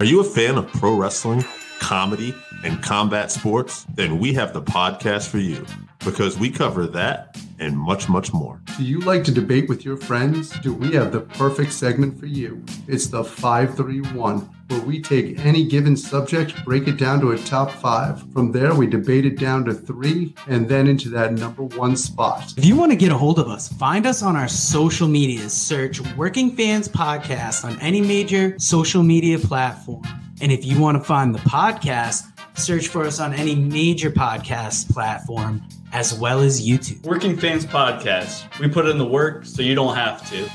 Are you a fan of pro wrestling, comedy, and combat sports? Then we have the podcast for you because we cover that and much, much more. Do you like to debate with your friends? Do we have the perfect segment for you? It's the 531, where we take any given subject, break it down to a top five. From there, we debate it down to three, and then into that number one spot. If you want to get a hold of us, find us on our social media. Search Working Fans Podcast on any major social media platform. And if you want to find the podcast, search for us on any major podcast platform as well as YouTube. Working Fans Podcast. We put in the work so you don't have to.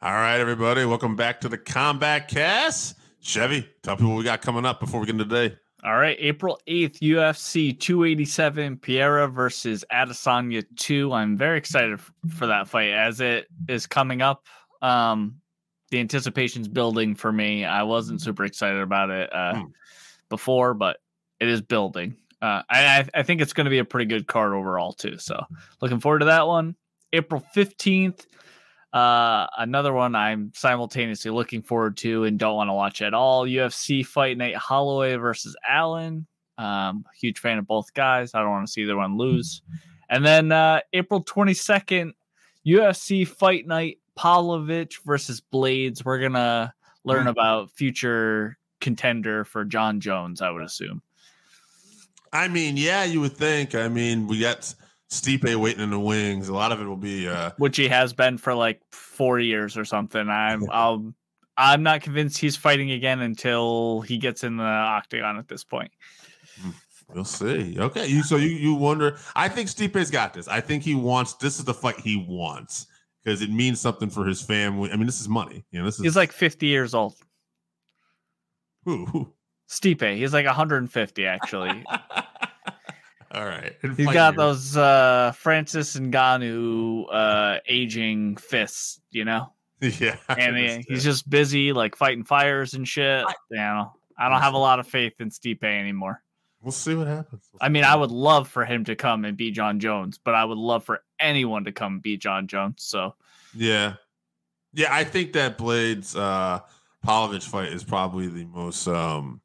All right, everybody. Welcome back to the Combat Cast. Chevy, tell people what we got coming up before we get into today. All right, April 8th, UFC 287, Pereira versus Adesanya 2. I'm very excited for that fight as it is coming up. Um, the anticipation's building for me. I wasn't super excited about it uh, hmm. Before, but it is building. Uh, I, I think it's going to be a pretty good card overall too. So looking forward to that one. April fifteenth, uh, another one I'm simultaneously looking forward to and don't want to watch at all. UFC Fight Night Holloway versus Allen. Um, huge fan of both guys. I don't want to see either one lose. And then uh, April 22nd, UFC Fight Night Pavlovich versus Blades. We're gonna learn mm. about future contender for Jon Jones. I would assume. I mean, yeah, you would think. I mean, we got Stipe waiting in the wings. A lot of it will be uh which he has been for like four years or something. I'm I'll I'm not convinced he's fighting again until he gets in the octagon at this point. Hmm, we'll see. Okay, you so you you wonder. I think Stipe's got this. I think he wants. This is the fight he wants because it means something for his family. I mean, this is money. You know, this is. He's like 50 years old. Who? who? Stipe. He's like 150 actually. All right. He's got those uh Francis Ngannou uh aging fists, you know? Yeah. And he, he's just busy like fighting fires and shit. I, you know, I don't have a lot of faith in Stipe anymore. We'll see what happens. We'll I mean, I would love for him to come and be Jon Jones, but I would love for anyone to come be Jon Jones. So Yeah. Yeah, I think that Blades uh Pavlovich fight is probably the most um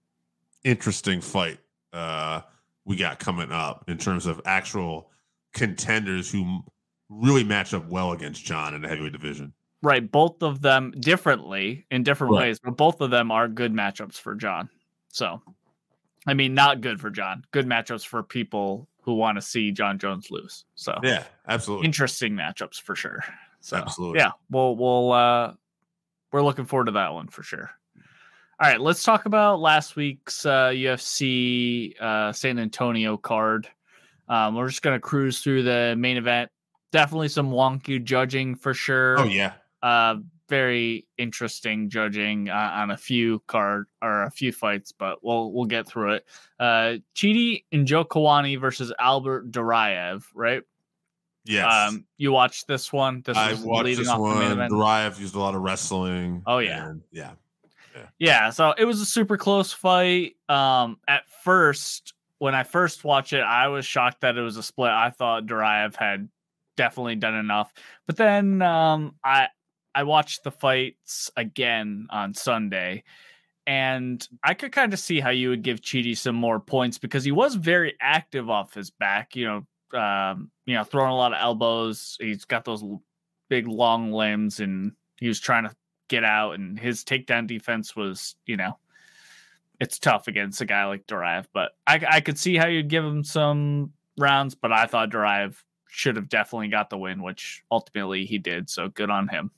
interesting fight uh, we got coming up in terms of actual contenders who really match up well against John in the heavyweight division. Right, both of them differently in different right. ways, but both of them are good matchups for John. So, I mean, not good for John. Good matchups for people who want to see Jon Jones lose. So, yeah, absolutely interesting matchups for sure. So, absolutely, yeah, we'll we'll uh, we're looking forward to that one for sure. All right, let's talk about last week's uh, UFC uh, San Antonio card. Um, we're just gonna cruise through the main event. Definitely some wonky judging for sure. Oh yeah. Uh, very interesting judging uh, on a few card or a few fights, but we'll we'll get through it. Uh, Chidi Njokuani versus Albert Duraev, right? Yes. Um, you watched this one. This I watched this one. Duraev used a lot of wrestling. Oh yeah. And, yeah. Yeah. yeah, so it was a super close fight. Um, at first, when I first watched it, I was shocked that it was a split. I thought Duraev had definitely done enough, but then um, I I watched the fights again on Sunday, and I could kind of see how you would give Chidi some more points because he was very active off his back. You know, um, you know, throwing a lot of elbows. He's got those big long limbs, and he was trying to get out, and his takedown defense was, you know, it's tough against a guy like Duraev. But I, I could see how you'd give him some rounds, but I thought Duraev should have definitely got the win, which ultimately he did. So good on him.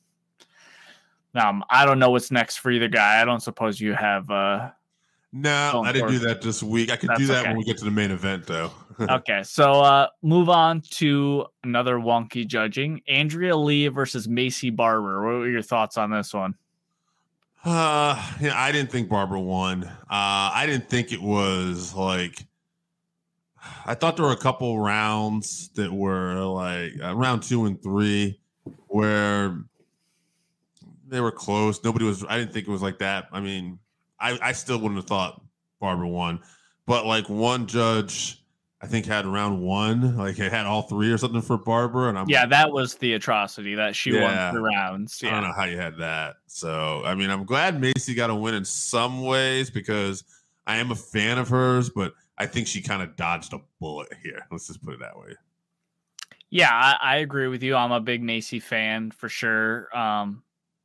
Um, I don't know what's next for either guy. I don't suppose you have uh no, I didn't do that this week. I could do that okay. when we get to the main event, though. okay, so uh, move on to another wonky judging: Andrea Lee versus Maycee Barber. What were your thoughts on this one? Uh, yeah, I didn't think Barber won. Uh, I didn't think it was like. I thought there were a couple rounds that were like uh, round two and three where they were close. Nobody was. I didn't think it was like that. I mean, I, I still wouldn't have thought Barber won, but like one judge I think had round one, like it had all three or something for Barbara, and I'm yeah, like, that was the atrocity that she Yeah. won the rounds. I don't know how you had that. So I mean, I'm glad Maycee got a win in some ways because I am a fan of hers, but I think she kind of dodged a bullet here. Let's just put it that way. yeah, I, I agree with you. I'm a big Maycee fan for sure. Um,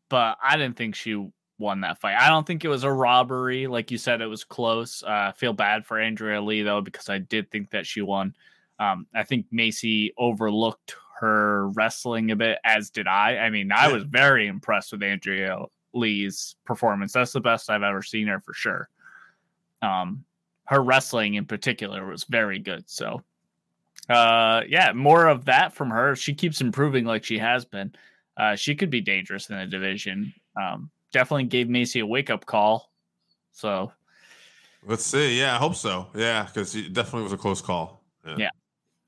but I didn't think she won that fight. I don't think it was a robbery, like you said. It was close. Uh, feel bad for Andrea Lee though because I did think that she won. Um, I think Maycee overlooked her wrestling a bit, as did I. I mean, I was very impressed with Andrea Lee's performance. That's the best I've ever seen her for sure. Um, her wrestling in particular was very good. So, uh, yeah, more of that from her. She keeps improving like she has been, uh, she could be dangerous in the division. Um, definitely gave Maycee a wake up call. So, Let's see. Yeah, I hope so. Yeah, because it definitely was a close call. Yeah.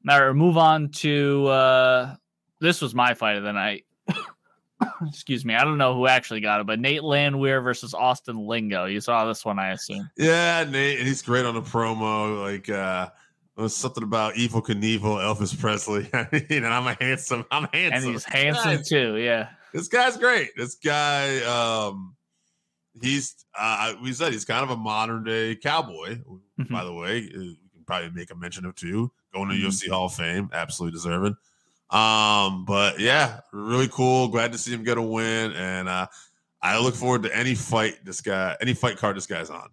now we move on to uh, this was my fight of the night. Excuse me. I don't know who actually got it, but Nate Landwehr versus Austin Lingo. You saw this one, I assume. Yeah, Nate, and he's great on the promo. Like uh it was something about Evel Knievel, Elvis Presley. I mean, and I'm a handsome, I'm handsome. And handsome. he's handsome Guys, too. Yeah. This guy's great. This guy, um, he's uh we said he's kind of a modern day cowboy. Mm-hmm. By the way, uh, we can probably make a mention of two Going to Mhm. UFC Hall of Fame, absolutely deserving. Um, but yeah, really cool. Glad to see him get a win, and uh I look forward to any fight this guy, any fight card this guy's on.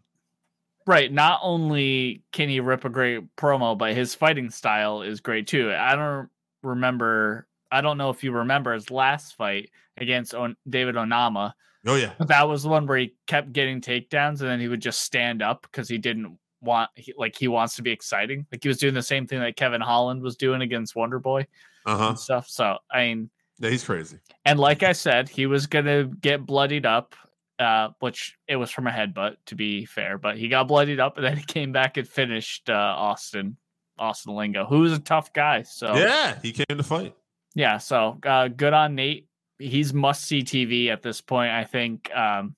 Right. Not only can he rip a great promo, but his fighting style is great too. I don't remember. I don't know if you remember his last fight against On- David Onama. Oh yeah, that was the one where he kept getting takedowns and then he would just stand up because he didn't want, he, like, he wants to be exciting. Like he was doing the same thing that Kevin Holland was doing against Wonder Boy uh huh. and stuff. So, I mean, Yeah, he's crazy. and like I said, he was gonna get bloodied up, uh, which it was from a headbutt to be fair, but he got bloodied up and then he came back and finished uh, Austin, Austin Lingo, who was a tough guy. So Yeah, he came to fight. Yeah, so uh, good on Nate. He's must see TV at this point. I think um,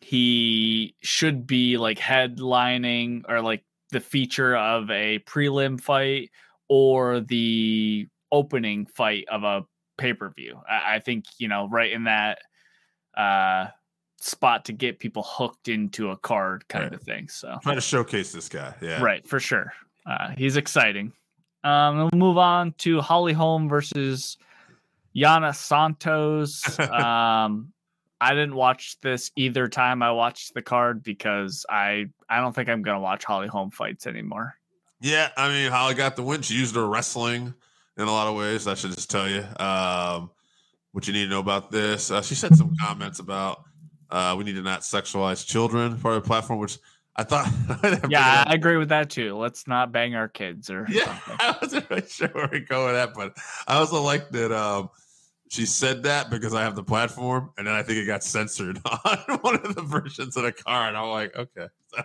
he should be like headlining or like the feature of a prelim fight or the opening fight of a pay per view. I, I think you know right in that uh, spot to get people hooked into a card kind Right. of thing. So Trying to showcase this guy. Yeah. Right, for sure. Uh, he's exciting. Um, we'll move on to Holly Holm versus Yana Santos. um, I didn't watch this either time I watched the card because I I don't think I'm gonna watch Holly Holm fights anymore. Yeah, I mean, Holly got the win. She used her wrestling in a lot of ways. I should just tell you um, what you need to know about this. Uh, she said some comments about uh, we need to not sexualize children for our platform, which I thought. Yeah, I agree with that too. Let's not bang our kids or yeah, something. I wasn't really sure where we go with that, but I also like that um, she said that because I have the platform, and then I think it got censored on one of the versions of the card. I'm like, okay, so,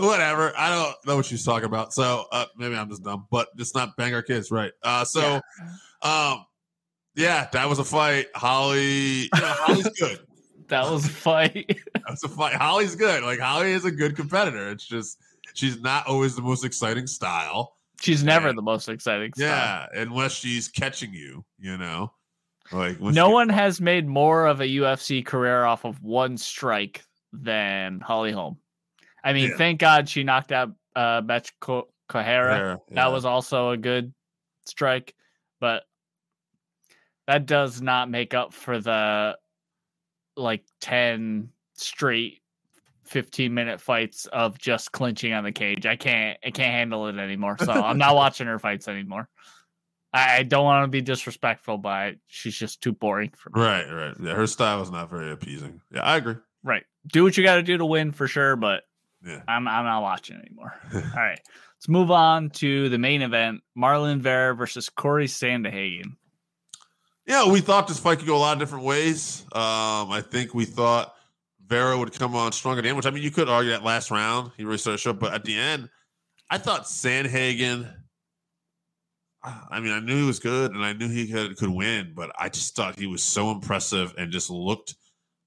whatever. I don't know what she's talking about, so uh, maybe I'm just dumb, but just not bang our kids, right? Uh, so, um, yeah, that was a fight. Holly, you know, Holly's good. That was a fight. That was a fight. Holly's good. Like Holly is a good competitor. It's just she's not always the most exciting style. She's never the most exciting. stuff. Yeah, unless she's catching you, you know, like No she- one has made more of a UFC career off of one strike than Holly Holm. I mean, Yeah. thank God she knocked out uh, Betch Co- Kohara. Yeah, That was also a good strike, but that does not make up for the like 10 straight 15 minute fights of just clinching on the cage. I can't I can't handle it anymore. So I'm not watching her fights anymore. I, I don't want to be disrespectful, but she's just too boring for me. right, right. Yeah, her style is not very appeasing. Yeah, I agree. Right. Do what you got to do to win for sure, but Yeah. I'm I'm not watching anymore. All right. Let's move on to the main event: Marlon Vera versus Corey Sandhagen. Yeah, we thought this fight could go a lot of different ways. Um, I think we thought Vera would come on stronger than, which I mean, you could argue that last round he really started to show, but at the end, I thought Sandhagen. I mean, I knew he was good and I knew he could, could win, but I just thought he was so impressive and just looked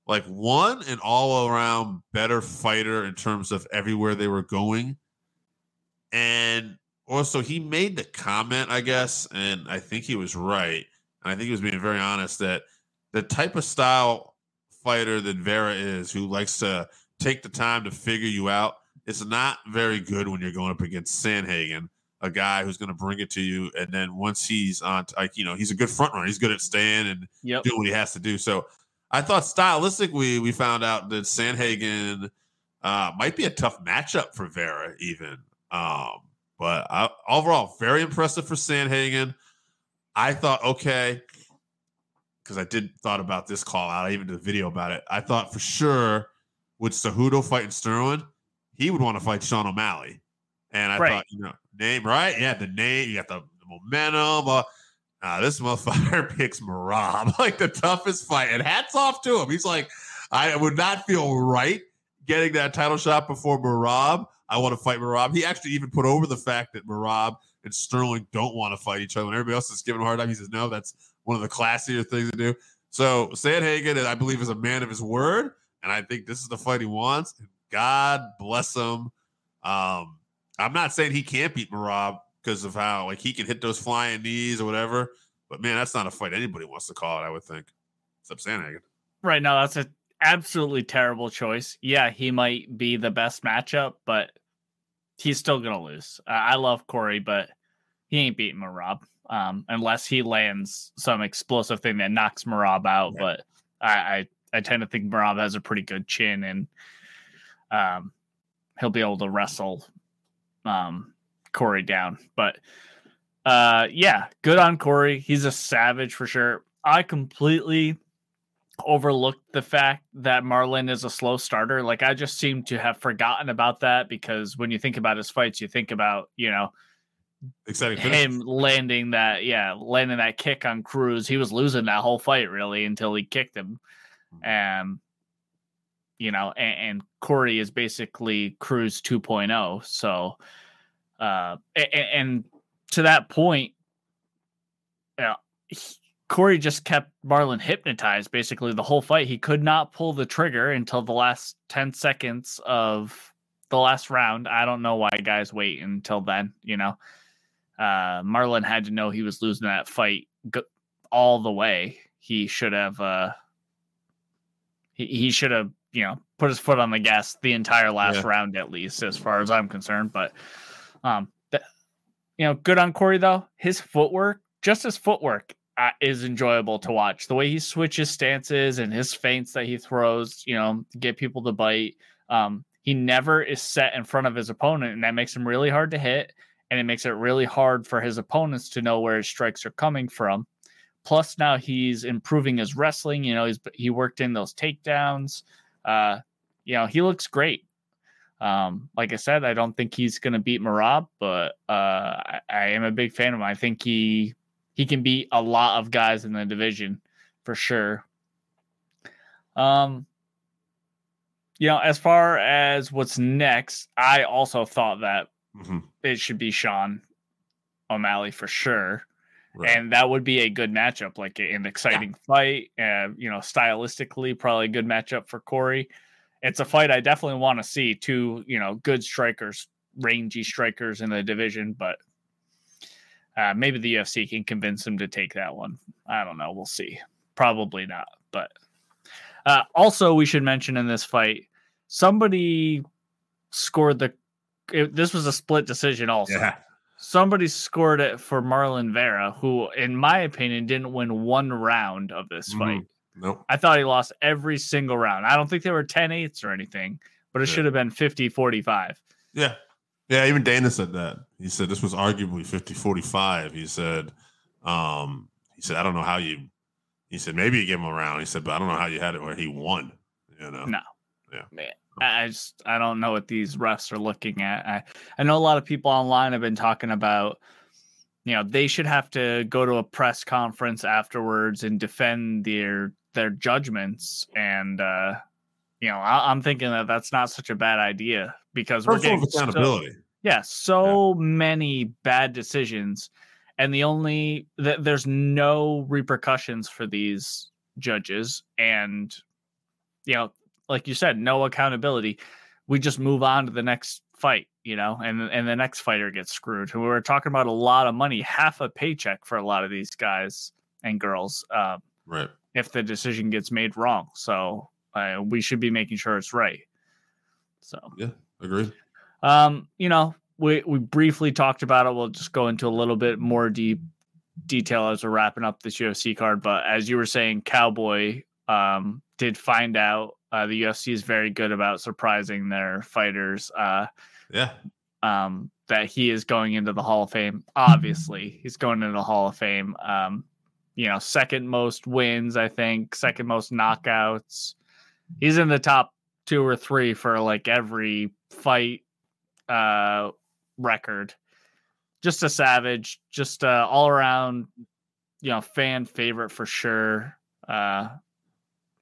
like one an all around better fighter in terms of everywhere they were going. And also he made the comment, I guess, and I think he was right. I think he was being very honest that the type of style fighter that Vera is, who likes to take the time to figure you out, is not very good when you're going up against Sandhagen, a guy who's going to bring it to you. And then once he's on, like, you know, he's a good front runner. He's good at staying and Yep. doing what he has to do. So I thought stylistically, we found out that Sandhagen uh, might be a tough matchup for Vera, even. Um, but I, overall, very impressive for Sandhagen. I thought, okay, because I did thought about this call out. I even did a video about it. I thought for sure with Cejudo fighting Sterling, he would want to fight Sean O'Malley. And I Right. thought, you know, name right? Yeah, the name, you got the, the momentum. Uh, uh, this motherfucker picks Merab, like the toughest fight. And hats off to him. He's like, I would not feel right getting that title shot before Merab. I want to fight Merab. He actually even put over the fact that Merab and Sterling don't want to fight each other. When everybody else is giving a hard time, he says, no, that's one of the classier things to do. So Sandhagen, I believe, is a man of his word. And I think this is the fight he wants. God bless him. Um, I'm not saying he can't beat Merab because of how like he can hit those flying knees or whatever. But man, that's not a fight anybody wants to call it, I would think. Except Sandhagen. Right now, that's a absolutely terrible choice. Yeah, he might be the best matchup, but he's still gonna lose. Uh, I love Corey, but he ain't beating Merab um, unless he lands some explosive thing that knocks Merab out. Yeah. But I, I I tend to think Merab has a pretty good chin, and um, he'll be able to wrestle um, Corey down. But uh, yeah, good on Corey. He's a savage for sure. I completely overlooked the fact that Marlon is a slow starter. Like I just seem to have forgotten about that because when you think about his fights, you think about, you know, Exciting finish. him landing that, yeah, landing that kick on Cruz. He was losing that whole fight really until he kicked him. Um, you know, and, and Corey is basically Cruz 2.0. So, uh, and, and to that point, yeah, he- Corey just kept Marlon hypnotized basically the whole fight. He could not pull the trigger until the last 10 seconds of the last round. I don't know why guys wait until then, you know. Uh Marlon had to know he was losing that fight go- all the way. He should have uh he, he should have, you know, put his foot on the gas the entire last Yeah. round at least as far as I'm concerned, but um th- you know, good on Corey though. His footwork, just his footwork, uh, is enjoyable to watch. The way he switches stances and his feints that he throws, you know, to get people to bite. Um, he never is set in front of his opponent, and that makes him really hard to hit. And it makes it really hard for his opponents to know where his strikes are coming from. Plus, now he's improving his wrestling. You know, he's he worked in those takedowns. Uh, you know, he looks great. Um, like I said, I don't think he's going to beat Merab, but uh, I, I am a big fan of him. I think he he can beat a lot of guys in the division for sure. Um, you know, as far as what's next, I also thought that Mhm. it should be Sean O'Malley for sure. Right. And that would be a good matchup, like an exciting fight. Uh, you know, stylistically, probably a good matchup for Corey. It's a fight I definitely want to see. Two, you know, good strikers, rangy strikers in the division, but uh, maybe the UFC can convince him to take that one. I don't know. We'll see. Probably not. But uh, also, we should mention in this fight, somebody scored the. It, this was a split decision. Also, yeah. somebody scored it for Marlon Vera, who, in my opinion, didn't win one round of this Mhm. fight. Nope. I thought he lost every single round. I don't think there were 10 8s or anything, but it Yeah. should have been 50 45. Yeah. Yeah, even Dana said that. He said this was arguably 50-45. He said, um, he said, I don't know how you he said, maybe you give him a round. He said, but I don't know how you had it where he won. You know? No. Yeah. Man, I I just I don't know what these refs are looking at. I, I know a lot of people online have been talking about, you know, they should have to go to a press conference afterwards and defend their their judgments. And uh, you know, I, I'm thinking that that's not such a bad idea because we're Personal getting so- accountability. yeah, so many bad decisions, and the only th- there's no repercussions for these judges, and you know, like you said, no accountability. we just move on to the next fight, you know, and and the next fighter gets screwed. We were talking about a lot of money, half a paycheck for a lot of these guys and girls, uh, Right. if the decision gets made wrong. So uh, we should be making sure it's right. So Agreed. um, you know, we we briefly talked about it. We'll just go into a little bit more deep detail as we're wrapping up this UFC card. But as you were saying, Cowboy um, did find out uh, the UFC is very good about surprising their fighters. Uh, Yeah. um, that he is going into the Hall of Fame. Obviously, he's going into the Hall of Fame. Um, you know, second most wins, I think, second most knockouts. He's in the top two or three for like every fight uh record. Just a savage, just uh all around, you know, fan favorite for sure. Uh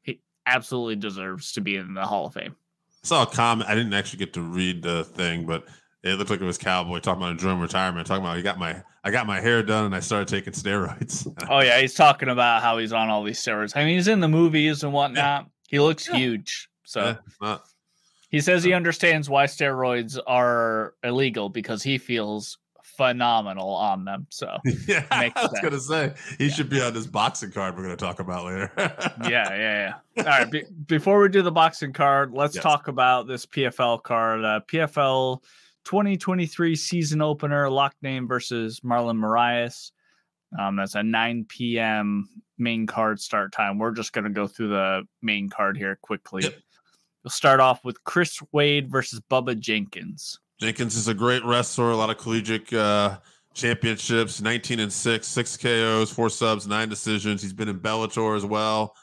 he absolutely deserves to be in the Hall of Fame. I saw a comment. I didn't actually get to read the thing, but it looked like it was Cowboy talking about enjoying retirement, talking about I got my I got my hair done and I started taking steroids. Oh yeah, he's talking about how he's on all these steroids. I mean, he's in the movies and whatnot. He looks Yeah. huge. So Yeah, not- he says he understands why steroids are illegal because he feels phenomenal on them. So yeah, I was sense. gonna say he should be on this boxing card we're gonna talk about later. yeah, yeah, yeah. All right. Be- before we do the boxing card, let's Yes. talk about this PFL card. Uh, PFL 2023 season opener, Loughnane versus Marlon Moraes. Um, that's a 9 p.m. main card start time. We're just going to go through the main card here quickly. Yep. We'll start off with Chris Wade versus Bubba Jenkins. Jenkins is a great wrestler, a lot of collegiate uh, championships, 19 and 6, six KOs, four subs, nine decisions. He's been in Bellator as well.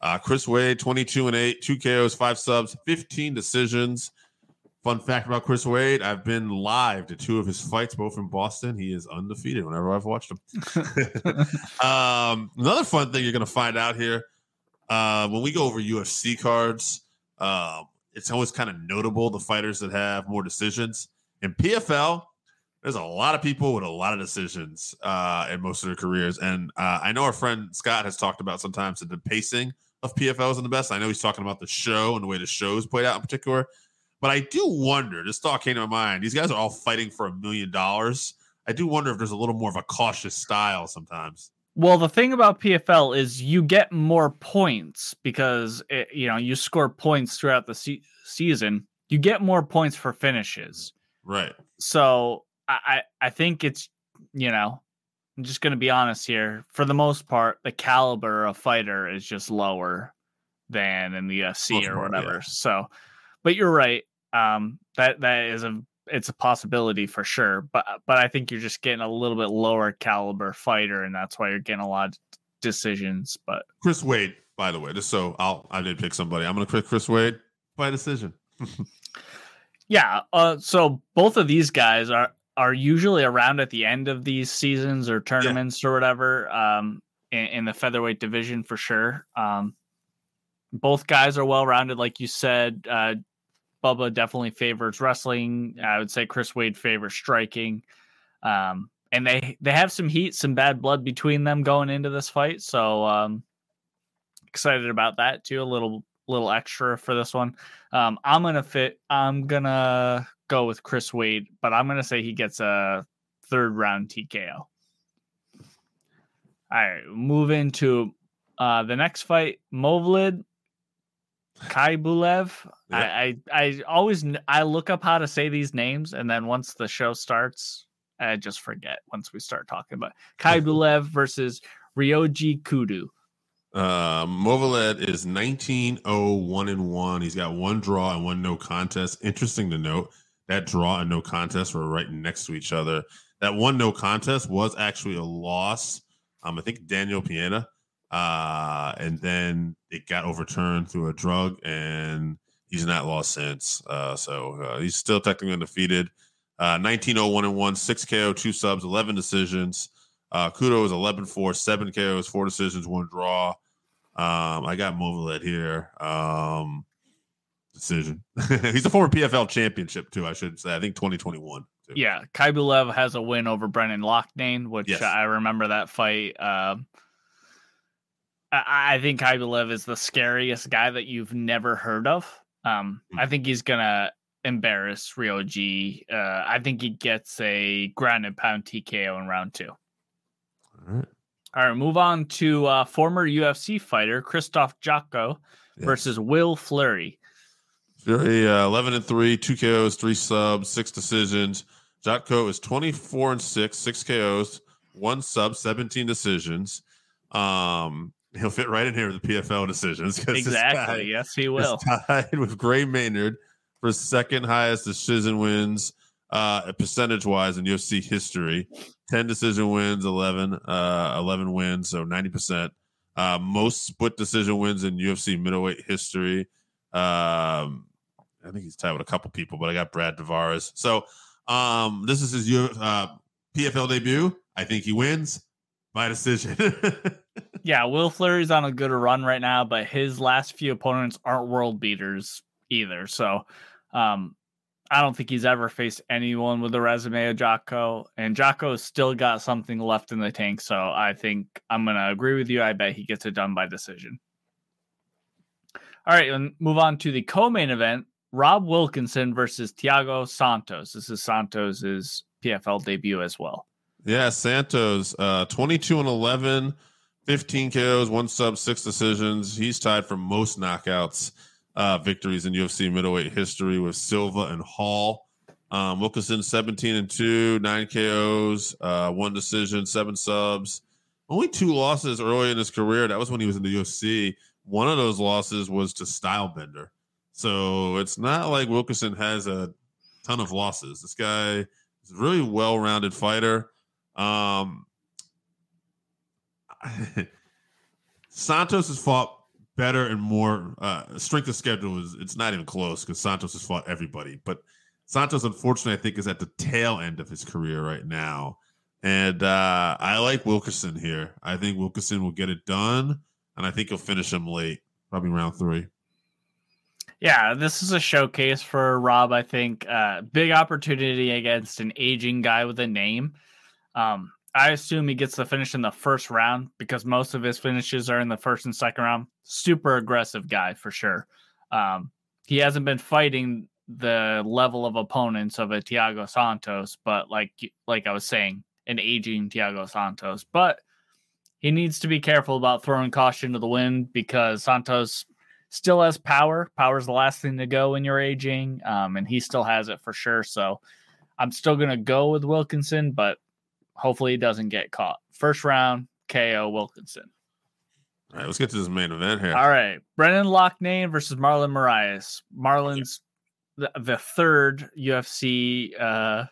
Uh, Chris Wade, 22 and 8, two KOs, five subs, 15 decisions. Fun fact about Chris Wade I've been live to two of his fights, both in Boston. He is undefeated whenever I've watched him. um, another fun thing you're going to find out here uh, when we go over UFC cards, uh, it's always kind of notable the fighters that have more decisions. In PFL, there's a lot of people with a lot of decisions uh, in most of their careers. And uh, I know our friend Scott has talked about sometimes that the pacing of PFL isn't the best. I know he's talking about the show and the way the show's played out in particular. But I do wonder, this thought came to my mind. These guys are all fighting for a million dollars. I do wonder if there's a little more of a cautious style sometimes. Well, the thing about PFL is you get more points because it, you know you score points throughout the se- season. You get more points for finishes. Right. So I I, think it's you know I'm just going to be honest here. For the most part, the caliber of fighter is just lower than in the UFC Most or part, whatever. yeah. So, but you're right. Um, that that is a it's a possibility for sure. But but I think you're just getting a little bit lower caliber fighter, and that's why you're getting a lot of decisions. But Chris Wade, by the way, just so I'll I did pick somebody. I'm gonna pick Chris Wade by decision. yeah, uh, so both of these guys are are usually around at the end of these seasons or tournaments or whatever. Um, in, in the featherweight division for sure. Um, both guys are well rounded, like you said. Uh, Bubba definitely favors wrestling. I would say Chris Wade favors striking. Um, and they they have some heat, some bad blood between them going into this fight. So um, excited about that too. A little little extra for this one. Um, I'm gonna fit. I'm gonna go with Chris Wade, but I'm gonna say he gets a third round TKO. All right, move into uh, the next fight. Movlid Khaybulaev. I, I I always I look up how to say these names, and then once the show starts, I just forget. Once we start talking about Khaybulaev versus Ryoji Kudo. Uh, Movlid is 19 0 1 and 1. He's got one draw and one no contest. Interesting to note that draw and no contest were right next to each other. That one no contest was actually a loss. Um, I think Daniel Pineda. Uh, and then it got overturned through a drug, and he's not lost since. Uh, so uh, he's still technically undefeated. Uh, 19 0 1 and 1, 6 KO, 2 subs, 11 decisions. Uh, Kudo is 11 4, 7 KOs, 4 decisions, 1 draw. Um, I got Movlid here. Um, decision. He's a former PFL championship, too, I should say. I think 2021. too. Yeah, Khaybulaev has a win over Brennan Loughnane, which Yes. I remember that fight. Um, I, I think Khaybulaev is the scariest guy that you've never heard of. Um, Hmm. I think he's gonna embarrass Ryoji. Uh, I think he gets a ground and pound TKO in round two. All right. All right, move on to uh, former UFC fighter Christoph Jotko Yes. versus Will Fleury. Fury, uh, 11 and 3, two KOs, three subs, six decisions. Jotko is 24 and 6, six KOs, one sub, 17 decisions. Um, he'll fit right in here with the PFL decisions. Exactly. guy Yes, he will. tied with Gray Maynard for second highest decision wins uh, percentage wise in UFC history. 10 decision wins, 11, uh, 11 wins, so 90%. Uh, most split decision wins in UFC middleweight history. Um, I think he's tied with a couple people, but I got Brad Tavares. So um, this is his uh, PFL debut. I think he wins by decision. Yeah, Will Fleury's on a good run right now, but his last few opponents aren't world beaters either. So um, I don't think he's ever faced anyone with a resume of Jotko, and Jotko's still got something left in the tank. So I think I'm going to agree with you. I bet he gets it done by decision. All right, and move on to the co-main event: Rob Wilkinson versus Thiago Santos. This is Santos's PFL debut as well. Yeah, Santos, uh, 22 and 11, 15 KOs, one sub, six decisions. He's tied for most knockouts, uh, victories in UFC middleweight history with Silva and Hall. Um, Wilkinson, 17 and 2, nine KOs, uh, one decision, seven subs. Only two losses early in his career. That was when he was in the UFC. One of those losses was to Stylebender. So it's not like Wilkinson has a ton of losses. This guy is a really well rounded fighter. Um, Santos has fought better and more uh, strength of schedule is it's not even close because Santos has fought everybody. But Santos, unfortunately, I think is at the tail end of his career right now. And uh, I like Wilkerson here. I think Wilkerson will get it done, and I think he'll finish him late, probably round three. Yeah, this is a showcase for Rob. I think uh, big opportunity against an aging guy with a name. Um, I assume he gets the finish in the first round because most of his finishes are in the first and second round. Super aggressive guy for sure. Um, he hasn't been fighting the level of opponents of a Thiago Santos, but like like I was saying, an aging Thiago Santos. But he needs to be careful about throwing caution to the wind because Santos still has power. Power's the last thing to go when you're aging, um, and he still has it for sure. So I'm still gonna go with Wilkinson, but hopefully he doesn't get caught. First round KO Wilkinson. All right, let's get to this main event here. All right, Brennan Loughnane versus Marlon Moraes. Marlon's the, the third UFC uh,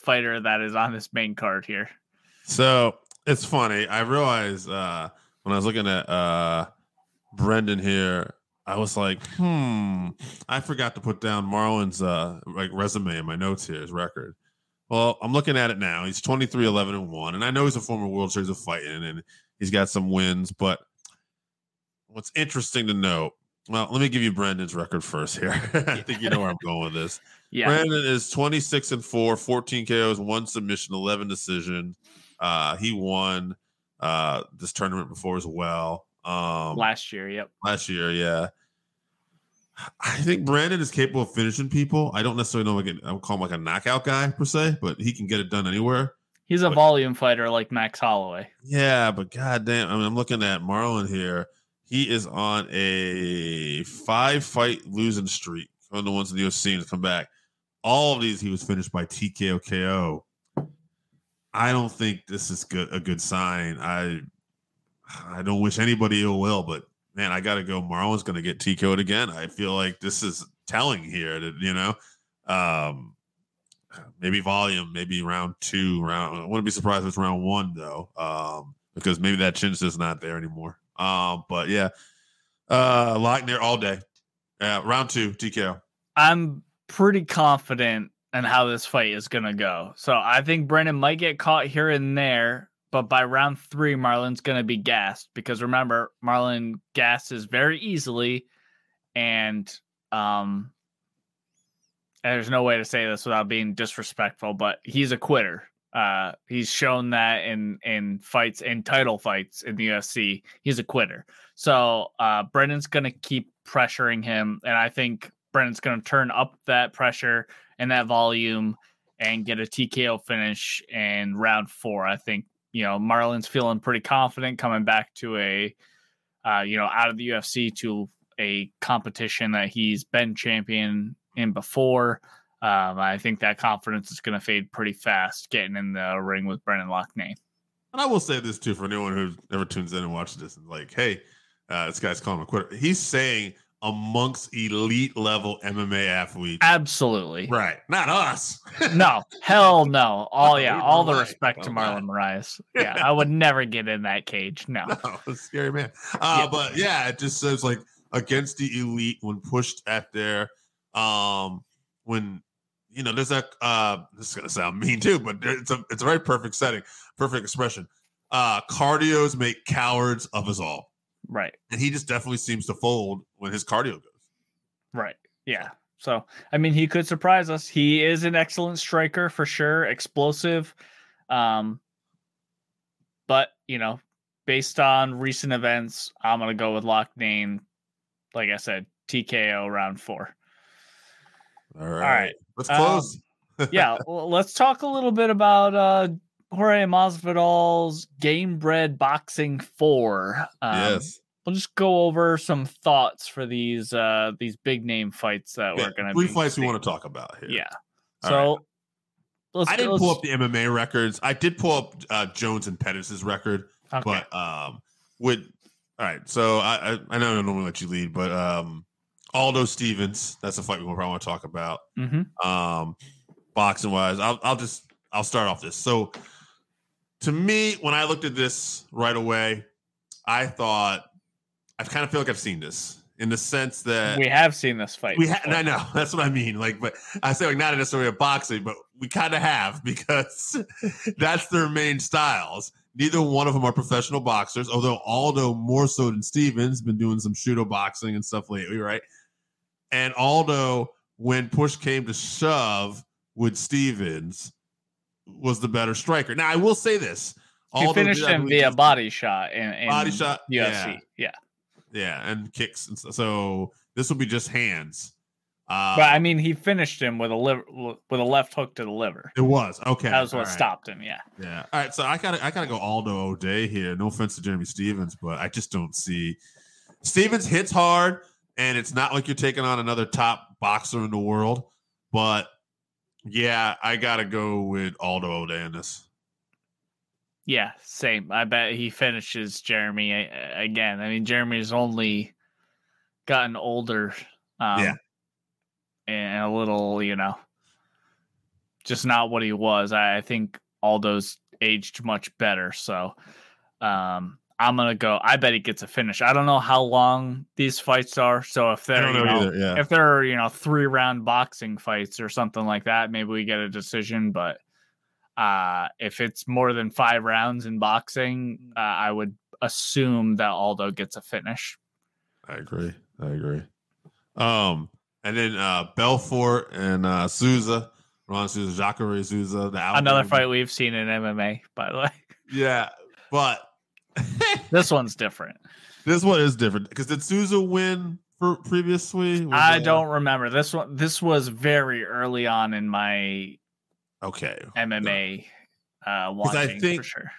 fighter that is on this main card here. So it's funny. I realized uh, when I was looking at uh, Brendan here, I was like, hmm, I forgot to put down Marlon's uh, like resume in my notes here, his record. Well, I'm looking at it now. He's 23, 11, and 1. And I know he's a former World Series of fighting and he's got some wins. But what's interesting to note, well, let me give you Brendan's record first here. I think you know where I'm going with this. Yeah, Brandon is 26 and 4, 14 KOs, one submission, 11 decision. Uh, he won uh, this tournament before as well. Um, last year. Yep. last year, yeah. I think Brandon is capable of finishing people. I don't necessarily know like a, I would call him like a knockout guy per se, but he can get it done anywhere. He's a But- volume fighter like Max Holloway. Yeah, but goddamn, I mean, I'm looking at Marlon here. He is on a five fight losing streak. One of the ones in the UFC to come back. All of these he was finished by TKO KO. I don't think this is good a good sign. I I don't wish anybody ill will, but man, I gotta go. Marlon's gonna get TKO'd again. I feel like this is telling here that you know, um, maybe volume, maybe round two, round. I wouldn't be surprised if it's round one though, um, because maybe that chin's just not there anymore. Um, but yeah, uh, Lochner all day. Yeah, round two, TKO. I'm pretty confident in how this fight is going to go. So I think Brennan might get caught here and there, but by round three, Marlon's going to be gassed because remember, Marlon gasses very easily. And um, there's no way to say this without being disrespectful, but he's a quitter. Uh, he's shown that in in fights in title fights in the UFC, he's a quitter. So uh, Brendan's going to keep pressuring him, and I think Brendan's going to turn up that pressure and that volume and get a TKO finish in round four. I think you know Marlon's feeling pretty confident coming back to a uh, you know out of the UFC to a competition that he's been champion in before. Um, I think that confidence is going to fade pretty fast getting in the ring with Brendan Loughnane. And I will say this too for anyone who ever tunes in and watches this and like, hey, uh, this guy's calling him a quitter. He's saying amongst elite level MMA athletes. Absolutely. Right. Not us. no, hell no. All yeah, all the respect to Marlon Moraes. Yeah, I would never get in that cage. No. no, scary man. Uh, Yeah. But yeah, it just says like against the elite when pushed at their um when you know there's that uh this is gonna sound mean too, but it's a it's a very perfect setting, perfect expression. Uh cardios make cowards of us all. Right. And he just definitely seems to fold when his cardio goes. Right. Yeah. So, I mean, he could surprise us. He is an excellent striker for sure, explosive. Um, but, you know, based on recent events, I'm going to go with Loughnane. Like I said, TKO round four. All right. right. Let's Um, close. yeah. Well, let's talk a little bit about uh, Jorge Masvidal's Gamebred Boxing 4. Um, yes. We'll just go over some thoughts for these uh these big name fights that Yeah, we're gonna three be fights we want to talk about here. Yeah. All So right. let's I didn't let's- pull up the MMA records. I did pull up uh, Jones and Pettis's record, okay. but um, with all right. So I, I I know I don't normally let you lead, but um, Aldo Stephens. That's a fight we probably want to talk about. Mhm. Um, boxing wise, I'll I'll just I'll start off this. So to me, when I looked at this right away, I thought I kind of feel like I've seen this in the sense that we have seen this fight. we ha-. I know that's what I mean. Like, but I say like not necessarily a boxing, but we kind of have because that's their main styles. Neither one of them are professional boxers, although Aldo more so than Stephens been doing some shooto boxing and stuff lately, right? And Aldo, when push came to shove with Stephens, was the better striker. Now I will say this: he finished did, him via body shot and, in Body shot, UFC. Yeah. yeah, and kicks. And so, so this will be just hands. Uh, But I mean he finished him with a liver with a left hook to the liver. It was okay. That was what right. stopped him, yeah. Yeah. All right. So I gotta I gotta go Aldo O'Day here. No offense to Jeremy Stephens, but I just don't see Stephens hits hard, and it's not like you're taking on another top boxer in the world. But yeah, I gotta go with Aldo O'Day in this. Yeah, same. I bet he finishes Jeremy again. I mean, Jeremy's only gotten older. Um, Yeah. And a little, you know, just not what he was. I, think Aldo's aged much better. So um, I'm going to go. I bet he gets a finish. I don't know how long these fights are. So if they're, don't you know know, either. Yeah. if they're you know three round boxing fights or something like that maybe we get a decision but uh if it's more than five rounds in boxing uh, i would assume that aldo gets a finish. I agree. I agree. Um, and then uh Belfort and uh Souza, Ron Souza, Jacare Souza, the another fight we've seen in mma by the way. Yeah, but this one's different. This one is different. Because did Souza win for previously? Was i don't remember. This one this was very early on in my Okay. mma uh I watching for sure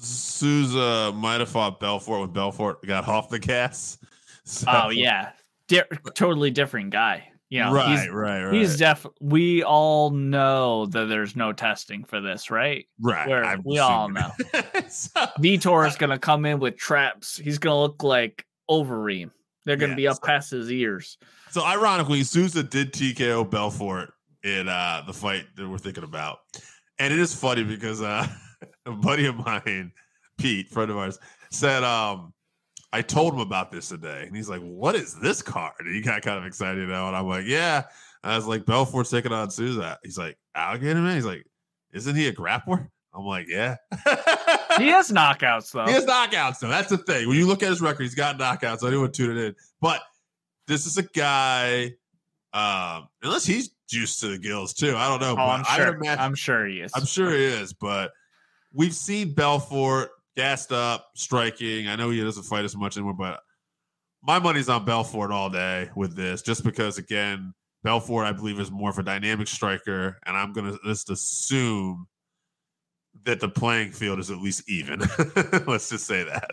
Souza might have fought Belfort when Belfort got off the gas. So- oh yeah Di- totally different guy you know right, he's right, right. He's def. We all know that there's no testing for this, right? right. we all know. so, Vitor is gonna come in with traps. He's gonna look like Overeem. They're gonna be Yes. up past his ears. so ironically, Souza did TKO Belfort in uh, the fight that we're thinking about, and it is funny because uh, a buddy of mine, Pete, friend of ours, said, um, I told him about this today, and he's like, "What is this card?" And he got kind of excited, know, and I'm like, "Yeah." And I was like, "Belfort's taking on Souza." He's like, "Alligator man." He's like, "Isn't he a grappler?" I'm like, "Yeah." He has knockouts though. He has knockouts, though. That's the thing. When you look at his record, he's got knockouts. I didn't tune it in. But this is a guy, um, unless he's juiced to the gills, too. I don't know. oh, I'm sure. imagine, I'm sure he is. I'm sure he is. But we've seen Belfort gassed up, striking. I know he doesn't fight as much anymore, but my money's on Belfort all day with this, just because again, Belfort I believe is more of a dynamic striker, and I'm gonna just assume that the playing field is at least even. Let's just say that.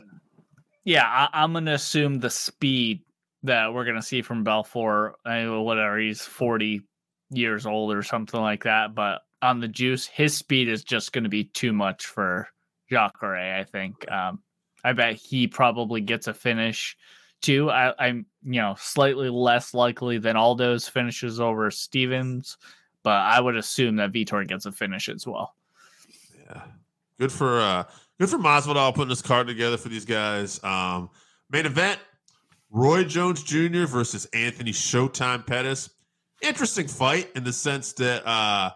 Yeah, I, am gonna assume the speed that we're gonna see from Belfort. I whatever, he's 40 years old or something like that, but on the juice, his speed is just gonna be too much for Jacare, I think. Um, I bet he probably gets a finish too. I, I'm, you know, slightly less likely than Aldo's finishes over Stephens, but I would assume that Vitor gets a finish as well. Yeah, good for uh, good for Masvidal putting this card together for these guys. Um, main event: Roy Jones Jr. versus Anthony Showtime Pettis. Interesting fight in the sense that uh,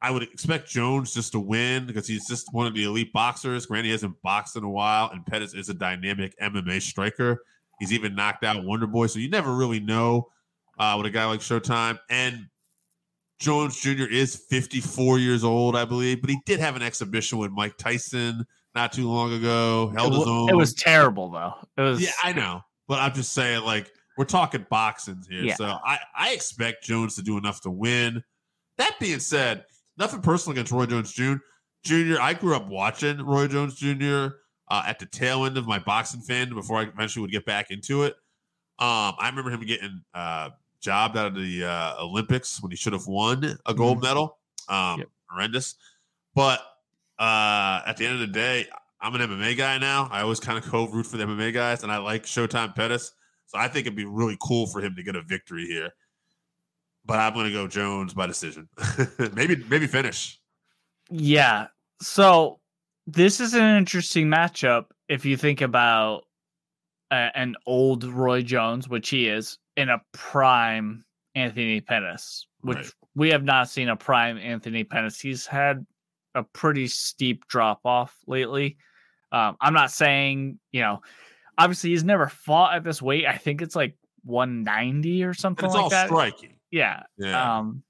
I would expect Jones just to win because he's just one of the elite boxers. Granted, he hasn't boxed in a while, and Pettis is a dynamic MMA striker. He's even knocked out Wonder Boy, so you never really know uh, with a guy like Showtime. And Jones Jr. is 54 years old, I believe, but he did have an exhibition with Mike Tyson not too long ago. Held it, his own. It was terrible, though. It was. Yeah, I know, but I'm just saying, like, we're talking boxing here, yeah. so I I expect Jones to do enough to win. That being said, nothing personal against Roy Jones Jr. Jr. I grew up watching Roy Jones Jr. Uh, at the tail end of my boxing fandom before I eventually would get back into it. Um, I remember him getting uh, jobbed out of the uh, Olympics when he should have won a gold mm-hmm. medal. Um, yep. Horrendous. But uh, at the end of the day, I'm an MMA guy now. I always kind of co root for the MMA guys, and I like Showtime Pettis. So I think it'd be really cool for him to get a victory here but I'm going to go Jones by decision. maybe maybe finish. Yeah. So this is an interesting matchup if you think about uh, an old Roy Jones, which he is, in a prime Anthony Pettis, which right. we have not seen a prime Anthony Pettis. He's had a pretty steep drop off lately. Um, I'm not saying, you know, obviously he's never fought at this weight. I think it's like 190 or something it's like all that. striking. Yeah. Yeah. Um,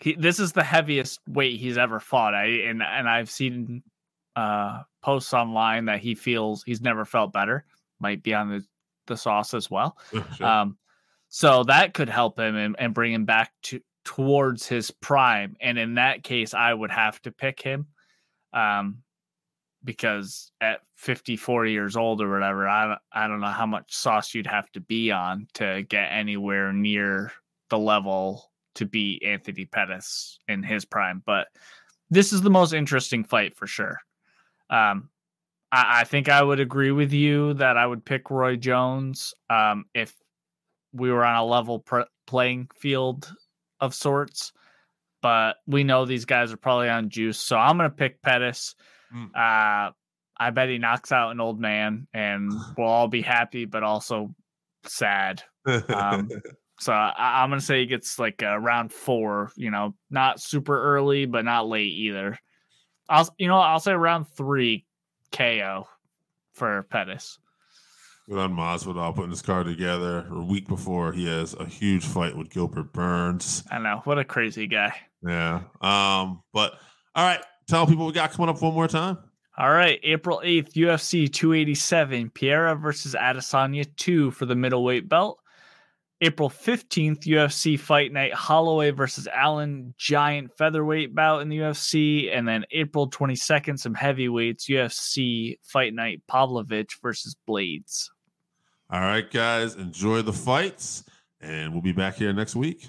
he, this is the heaviest weight he's ever fought. I and and I've seen uh posts online that he feels he's never felt better. Might be on the the sauce as well. sure. Um, so that could help him and, and bring him back to towards his prime. And in that case, I would have to pick him. Um, because at 54 years old or whatever, I I don't know how much sauce you'd have to be on to get anywhere near the level to beat Anthony Pettis in his prime. But this is the most interesting fight for sure. Um, I, I, think I would agree with you that I would pick Roy Jones um, if we were on a level pr- playing field of sorts. But we know these guys are probably on juice, so I'm going to pick Pettis. Mm. Uh, I bet he knocks out an old man, and we'll all be happy, but also sad. Um, So I, am gonna say he gets like uh, round four. You know, not super early, but not late either. I'll you know I'll say round three KO for Pettis. Good on Masvidal putting this card together a week before he has a huge fight with Gilbert Burns. I know what a crazy guy. Yeah. Um. But all right, tell people we got coming up one more time. All right, April 8th, UFC 287, Pereira versus Adesanya 2 for the middleweight belt. April 15th, UFC Fight Night Holloway versus Allen, giant featherweight bout in the UFC. And then April 22nd, some heavyweights, UFC Fight Night Pavlovich versus Blades. All right, guys, enjoy the fights, and we'll be back here next week.